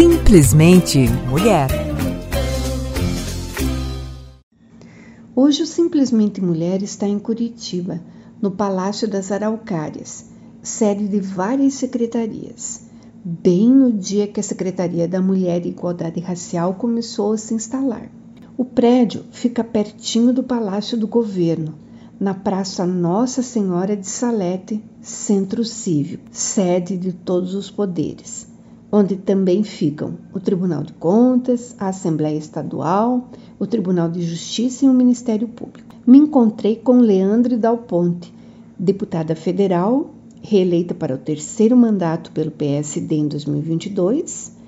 Simplesmente Mulher. Hoje o Simplesmente Mulher está em Curitiba, no Palácio das Araucárias, sede de várias secretarias, bem no dia que a Secretaria da Mulher e Igualdade Racial começou a se instalar. O prédio fica pertinho do Palácio do Governo, na Praça Nossa Senhora de Salete, Centro Cívico, sede de todos os poderes onde também ficam o Tribunal de Contas, a Assembleia Estadual, o Tribunal de Justiça e o Ministério Público. Me encontrei com Leandre Dal Ponte, deputada federal, reeleita para o terceiro mandato pelo PSD em 2022.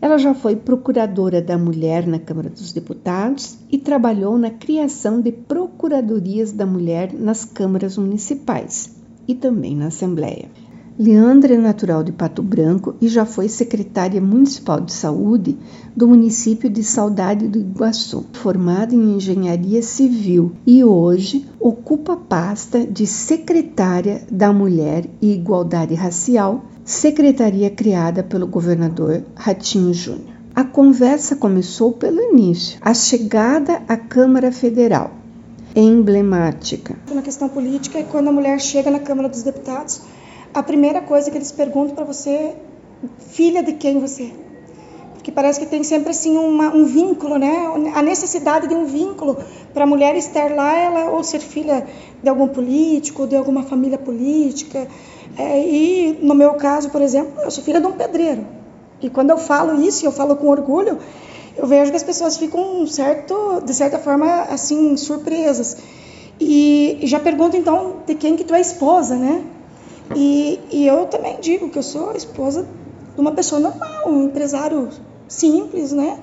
Ela já foi procuradora da mulher na Câmara dos Deputados e trabalhou na criação de procuradorias da mulher nas câmaras municipais e também na Assembleia. Leandra é natural de Pato Branco e já foi secretária municipal de saúde do município de Saudade do Iguaçu, formada em engenharia civil e hoje ocupa a pasta de secretária da Mulher e Igualdade Racial, secretaria criada pelo governador Ratinho Júnior. A conversa começou pelo início, a chegada à Câmara Federal. É emblemática. Na questão política é quando a mulher chega na Câmara dos Deputados a primeira coisa que eles perguntam para você filha de quem você é. Porque parece que tem sempre assim uma, um vínculo, né? A necessidade de um vínculo para a mulher estar lá, ela ou ser filha de algum político, de alguma família política. É, e no meu caso, por exemplo, eu sou filha de um pedreiro. E quando eu falo isso, eu falo com orgulho, eu vejo que as pessoas ficam certo, de certa forma, assim, surpresas. E, e já pergunto então de quem que tu é esposa, né? E, e eu também digo que eu sou esposa de uma pessoa normal, um empresário simples, né?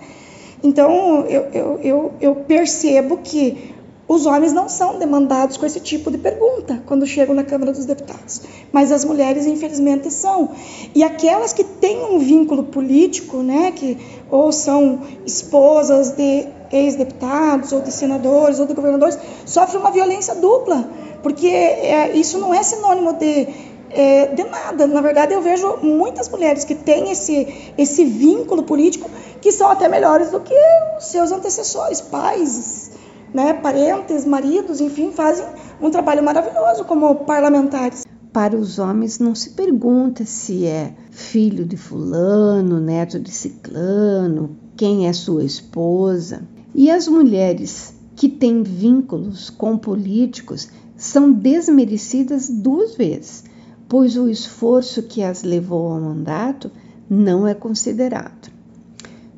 Então, eu, eu, eu, eu percebo que os homens não são demandados com esse tipo de pergunta quando chegam na Câmara dos Deputados, mas as mulheres, infelizmente, são. E aquelas que têm um vínculo político, né, que ou são esposas de ex-deputados, ou de senadores, ou de governadores, sofrem uma violência dupla, porque é, isso não é sinônimo de é, de nada. Na verdade, eu vejo muitas mulheres que têm esse, esse vínculo político que são até melhores do que os seus antecessores, pais, né, parentes, maridos, enfim, fazem um trabalho maravilhoso como parlamentares. Para os homens não se pergunta se é filho de fulano, neto de ciclano, quem é sua esposa. E as mulheres que têm vínculos com políticos são desmerecidas duas vezes pois o esforço que as levou ao mandato não é considerado.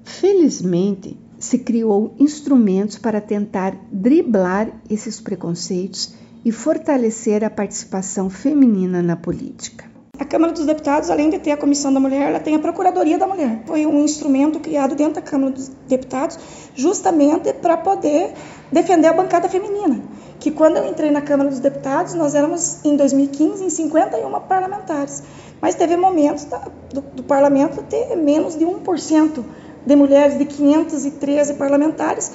Felizmente, se criou instrumentos para tentar driblar esses preconceitos e fortalecer a participação feminina na política. A Câmara dos Deputados, além de ter a Comissão da Mulher, ela tem a Procuradoria da Mulher. Foi um instrumento criado dentro da Câmara dos Deputados justamente para poder defender a bancada feminina que quando eu entrei na Câmara dos Deputados, nós éramos, em 2015, em 51 parlamentares. Mas teve momentos da, do, do, parlamento ter menos de 1% de mulheres, de 513 parlamentares.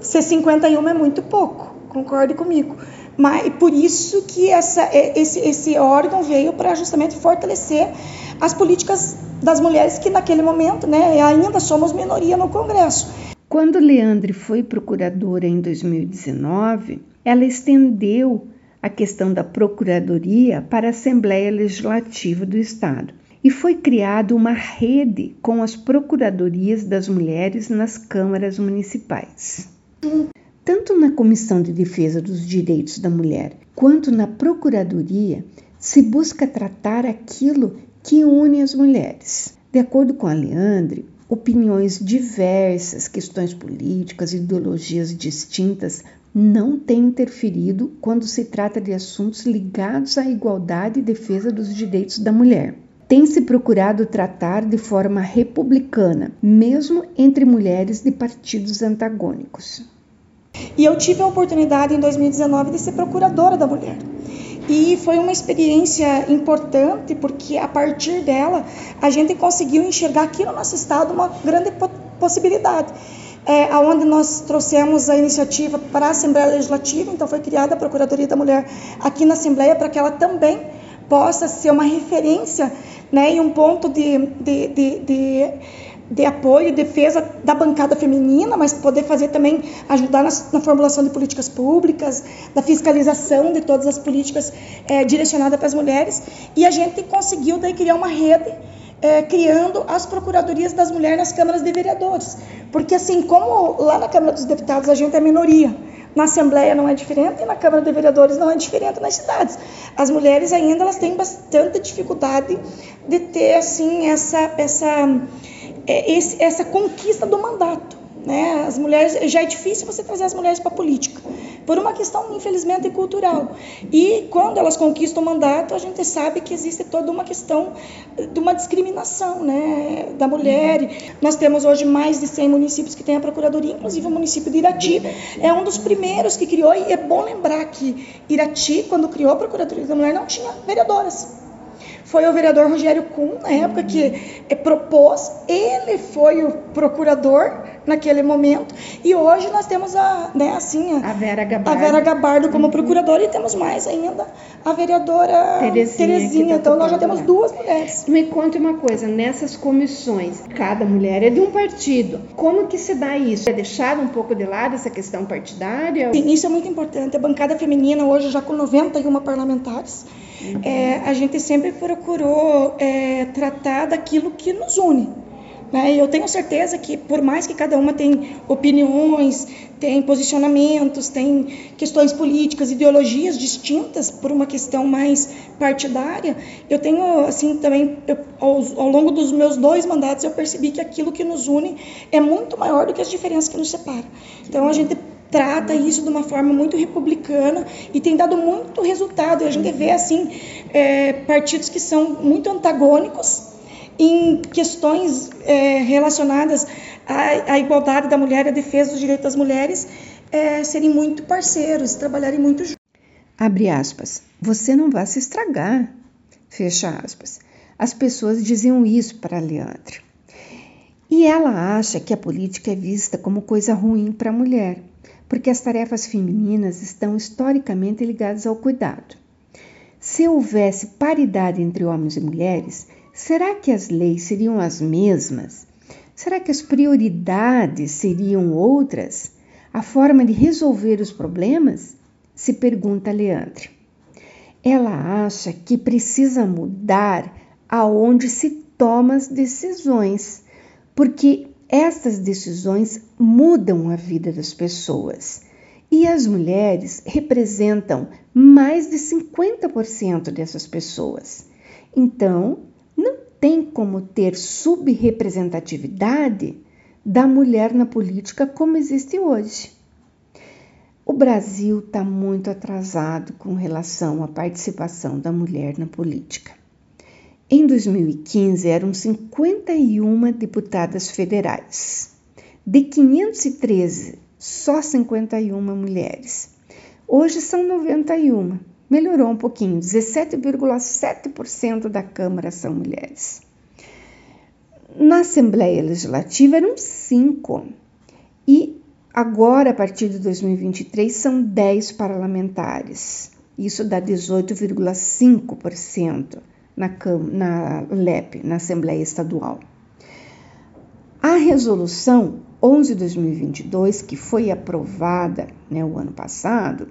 Ser 51 é muito pouco, concorde comigo. Mas por isso que essa, é, esse, esse órgão veio para justamente fortalecer as políticas das mulheres que naquele momento né, ainda somos minoria no Congresso. Quando Leandre foi procuradora em 2019, ela estendeu a questão da procuradoria para a Assembleia Legislativa do Estado e foi criada uma rede com as procuradorias das mulheres nas câmaras municipais. Tanto na Comissão de Defesa dos Direitos da Mulher quanto na Procuradoria se busca tratar aquilo que une as mulheres. De acordo com a Leandre, opiniões diversas, questões políticas, ideologias distintas não tem interferido quando se trata de assuntos ligados à igualdade e defesa dos direitos da mulher. Tem se procurado tratar de forma republicana, mesmo entre mulheres de partidos antagônicos. E eu tive a oportunidade em 2019 de ser procuradora da mulher. E foi uma experiência importante porque a partir dela a gente conseguiu enxergar aqui no nosso estado uma grande possibilidade é, onde nós trouxemos a iniciativa para a Assembleia Legislativa, então foi criada a Procuradoria da Mulher aqui na Assembleia para que ela também possa ser uma referência né, e um ponto de, de, de, de de apoio e defesa da bancada feminina, mas poder fazer também, ajudar na, na formulação de políticas públicas, da fiscalização de todas as políticas é, direcionadas para as mulheres. E a gente conseguiu daí criar uma rede é, criando as procuradorias das mulheres nas câmaras de vereadores. Porque assim, como lá na Câmara dos Deputados a gente é minoria, na Assembleia não é diferente e na Câmara de Vereadores não é diferente nas cidades. As mulheres ainda elas têm bastante dificuldade de ter assim essa essa é, esse, essa conquista do mandato. Né? As mulheres já é difícil você trazer as mulheres para a política por uma questão infelizmente cultural. E quando elas conquistam o mandato, a gente sabe que existe toda uma questão de uma discriminação, né, da mulher. Nós temos hoje mais de 100 municípios que têm a procuradoria, inclusive o município de Irati é um dos primeiros que criou e é bom lembrar que Irati, quando criou a procuradoria da mulher, não tinha vereadoras foi o vereador Rogério Kuhn, na época que eh, propôs, ele foi o procurador naquele momento, e hoje nós temos a, né, assim, a, a Vera Gabardo, a Vera Gabardo como uhum. procuradora, e temos mais ainda a vereadora Terezinha. Terezinha. Tá então nós já temos duas mulheres. Me conte uma coisa, nessas comissões, cada mulher é de um partido. Como que se dá isso? É deixar um pouco de lado essa questão partidária? Sim, isso é muito importante. A bancada feminina hoje já com 91 parlamentares, Uhum. É, a gente sempre procurou é, tratar daquilo que nos une. Né? E eu tenho certeza que, por mais que cada uma tem opiniões, tem posicionamentos, tem questões políticas, ideologias distintas por uma questão mais partidária, eu tenho, assim, também, eu, ao, ao longo dos meus dois mandatos, eu percebi que aquilo que nos une é muito maior do que as diferenças que nos separam. Então, a gente trata isso de uma forma muito republicana e tem dado muito resultado. A gente vê assim é, partidos que são muito antagônicos em questões é, relacionadas à, à, igualdade da mulher, à defesa dos direitos das mulheres, é, serem muito parceiros, trabalharem muito juntos. Abre aspas. Você não vai se estragar. Fecha aspas. As pessoas diziam isso para Leandro. E ela acha que a política é vista como coisa ruim para a mulher porque as tarefas femininas estão historicamente ligadas ao cuidado. Se houvesse paridade entre homens e mulheres, será que as leis seriam as mesmas? Será que as prioridades seriam outras? A forma de resolver os problemas? Se pergunta Leandre. Ela acha que precisa mudar aonde se toma as decisões, porque estas decisões mudam a vida das pessoas e as mulheres representam mais de 50% dessas pessoas. Então, não tem como ter subrepresentatividade da mulher na política como existe hoje. O Brasil está muito atrasado com relação à participação da mulher na política. Em 2015, eram 51 deputadas federais. De 513, só 51 mulheres. Hoje são 91. Melhorou um pouquinho, 17,7% da Câmara são mulheres. Na Assembleia Legislativa eram 5. E agora, a partir de 2023, são 10 parlamentares. Isso dá 18,5% na, na LEP, na Assembleia Estadual. A resolução 11 de 2022, que foi aprovada né, o ano passado,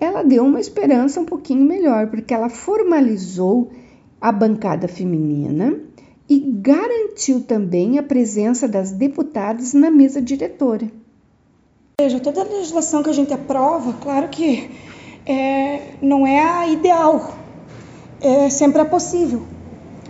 ela deu uma esperança um pouquinho melhor, porque ela formalizou a bancada feminina e garantiu também a presença das deputadas na mesa diretora. Veja, toda a legislação que a gente aprova, claro que é, não é a ideal, é, sempre é possível.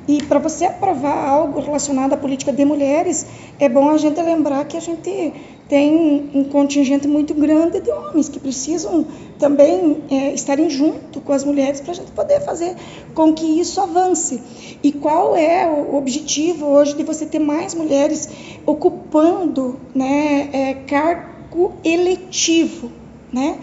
E para você aprovar algo relacionado à política de mulheres, é bom a gente lembrar que a gente tem um contingente muito grande de homens que precisam também é, estarem junto com as mulheres para a gente poder fazer com que isso avance. E qual é o objetivo hoje de você ter mais mulheres ocupando né, é, cargo eletivo, né?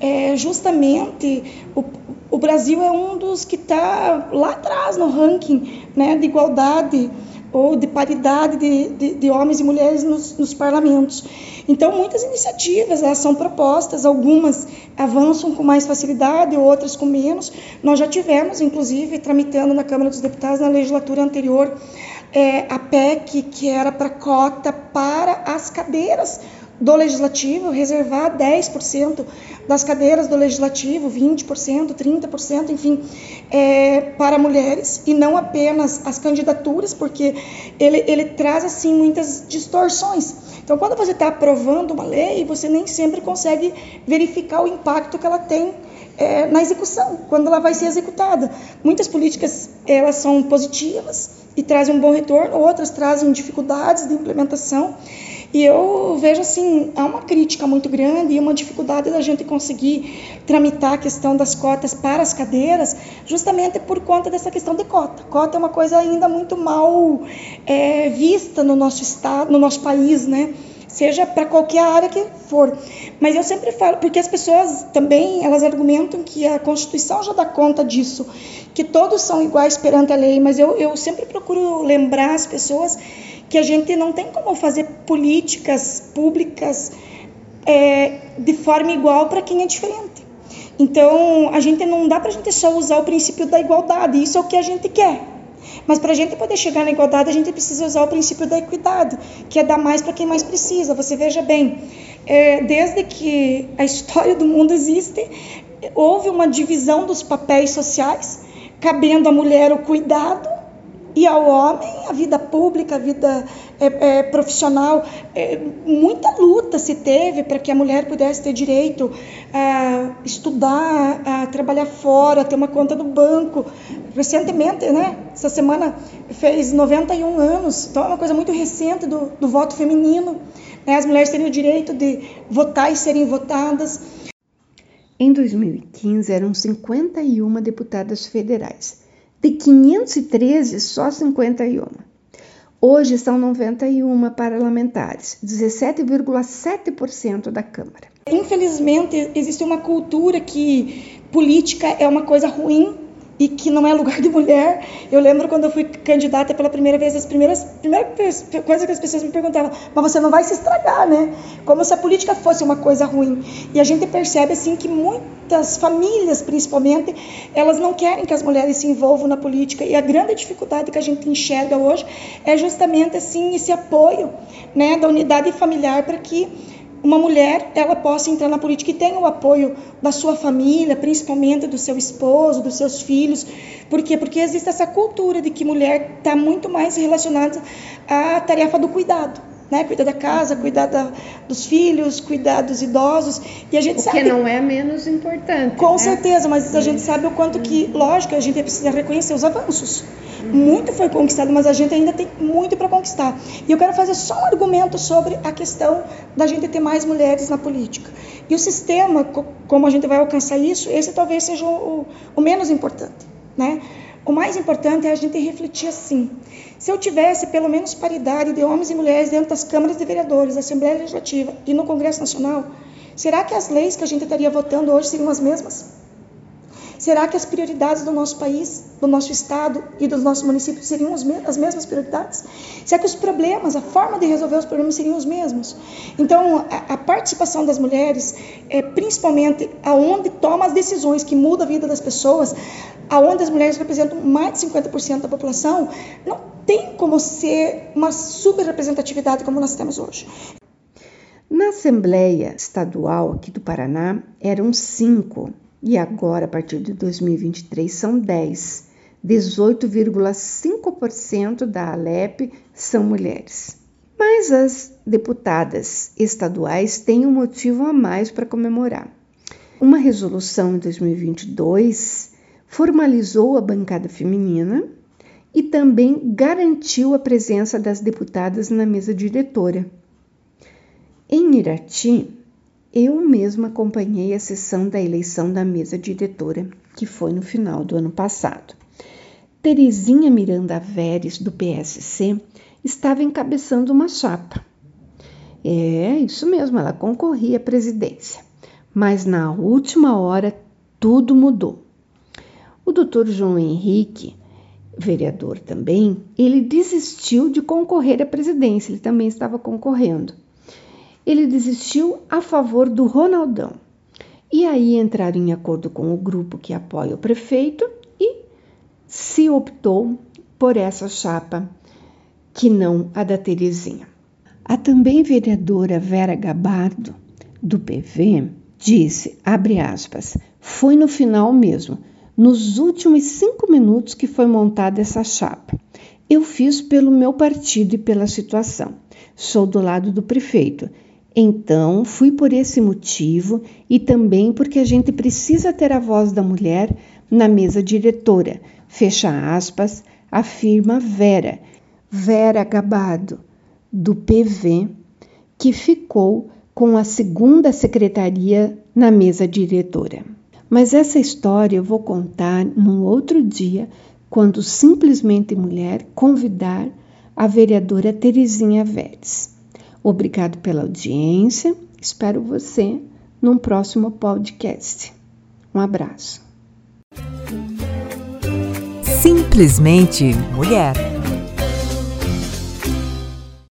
É justamente o, o Brasil é um dos que está lá atrás no ranking né, de igualdade ou de paridade de, de, de homens e mulheres nos, nos, parlamentos. Então, muitas iniciativas elas são propostas, algumas avançam com mais facilidade, outras com menos. Nós já tivemos, inclusive, tramitando na Câmara dos Deputados, na legislatura anterior, é, a PEC que era para cota para as cadeiras do legislativo, reservar 10% das cadeiras do legislativo, 20%, 30%, enfim, é, para mulheres e não apenas as candidaturas, porque ele, ele traz assim muitas distorções. Então, quando você está aprovando uma lei, você nem sempre consegue verificar o impacto que ela tem é, na execução, quando ela vai ser executada. Muitas políticas elas são positivas e trazem um bom retorno, outras trazem dificuldades de implementação. E eu vejo assim, há uma crítica muito grande e uma dificuldade da gente conseguir tramitar a questão das cotas para as cadeiras, justamente por conta dessa questão de cota. Cota é uma coisa ainda muito mal é, vista no nosso estado, no nosso país, né? seja para qualquer área que for. Mas eu sempre falo, porque as pessoas também, elas argumentam que a Constituição já dá conta disso, que todos são iguais perante a lei, mas eu, eu sempre procuro lembrar as pessoas que a gente não tem como fazer políticas públicas é, de forma igual para quem é diferente. Então, a gente não dá para a gente só usar o princípio da igualdade, isso é o que a gente quer. Mas para a gente poder chegar na igualdade, a gente precisa usar o princípio da equidade, que é dar mais para quem mais precisa. Você veja bem, é, desde que a história do mundo existe, houve uma divisão dos papéis sociais, cabendo à mulher o cuidado e ao homem a vida pública, a vida é, é, profissional. É, muita luta se teve para que a mulher pudesse ter direito a estudar, a trabalhar fora, ter uma conta no banco. Recentemente, né, essa semana fez 91 anos, então é uma coisa muito recente do, do voto feminino. Né, as mulheres terem o direito de votar e serem votadas. Em 2015, eram 51 deputadas federais. De 513, só 51. Hoje são 91 parlamentares, 17,7% da Câmara. Infelizmente, existe uma cultura que política é uma coisa ruim e que não é lugar de mulher. Eu lembro quando eu fui candidata pela primeira vez, as primeiras primeira coisa que as pessoas me perguntavam, mas você não vai se estragar, né? Como se a política fosse uma coisa ruim. E a gente percebe assim que muitas famílias, principalmente, elas não querem que as mulheres se envolvam na política. E a grande dificuldade que a gente enxerga hoje é justamente assim esse apoio, né, da unidade familiar para que uma mulher ela possa entrar na política e tenha o apoio da sua família, principalmente do seu esposo, dos seus filhos. Por quê? Porque existe essa cultura de que mulher está muito mais relacionada à tarefa do cuidado né? Cuidar da casa, cuidar da, dos filhos, cuidar dos idosos. E a gente o sabe. que não é menos importante. Com né? certeza, mas a gente sabe o quanto que, lógico, a gente precisa reconhecer os avanços. Muito foi conquistado, mas a gente ainda tem muito para conquistar. E eu quero fazer só um argumento sobre a questão da gente ter mais mulheres na política. E o sistema, como a gente vai alcançar isso, esse talvez seja o, o menos importante, né? O mais importante é a gente refletir assim. Se eu tivesse pelo menos paridade de homens e mulheres dentro das câmaras de vereadores, da Assembleia Legislativa e no Congresso Nacional, será que as leis que a gente estaria votando hoje seriam as mesmas? Será que as prioridades do nosso país, do nosso estado e dos nossos municípios seriam as mesmas prioridades? Será que os problemas, a forma de resolver os problemas seriam os mesmos? Então, a, a participação das mulheres, é, principalmente aonde toma as decisões que mudam a vida das pessoas, aonde as mulheres representam mais de 50% da população, não tem como ser uma subrepresentatividade como nós temos hoje. Na Assembleia Estadual aqui do Paraná, eram cinco, e agora, a partir de 2023, são dez. 18,5% da Alep são mulheres. Mas as deputadas estaduais têm um motivo a mais para comemorar. Uma resolução em 2022 formalizou a bancada feminina e também garantiu a presença das deputadas na mesa diretora. Em Irati, eu mesma acompanhei a sessão da eleição da mesa diretora, que foi no final do ano passado. Terezinha Miranda Veres, do PSC, estava encabeçando uma chapa. É, isso mesmo, ela concorria à presidência. Mas na última hora tudo mudou. O doutor João Henrique, vereador também, ele desistiu de concorrer à presidência, ele também estava concorrendo. Ele desistiu a favor do Ronaldão. E aí entraram em acordo com o grupo que apoia o prefeito e se optou por essa chapa que não a da Terezinha. A também vereadora Vera Gabardo, do PV, disse, abre aspas, foi no final mesmo, nos últimos cinco minutos que foi montada essa chapa. Eu fiz pelo meu partido e pela situação. Sou do lado do prefeito. Então, fui por esse motivo e também porque a gente precisa ter a voz da mulher na mesa diretora. Fecha aspas, afirma Vera, Vera Gabado, do PV, que ficou com a segunda secretaria na mesa diretora. Mas essa história eu vou contar num outro dia, quando simplesmente mulher convidar a vereadora Terezinha Vélez. Obrigado pela audiência. Espero você num próximo podcast. Um abraço. Simplesmente mulher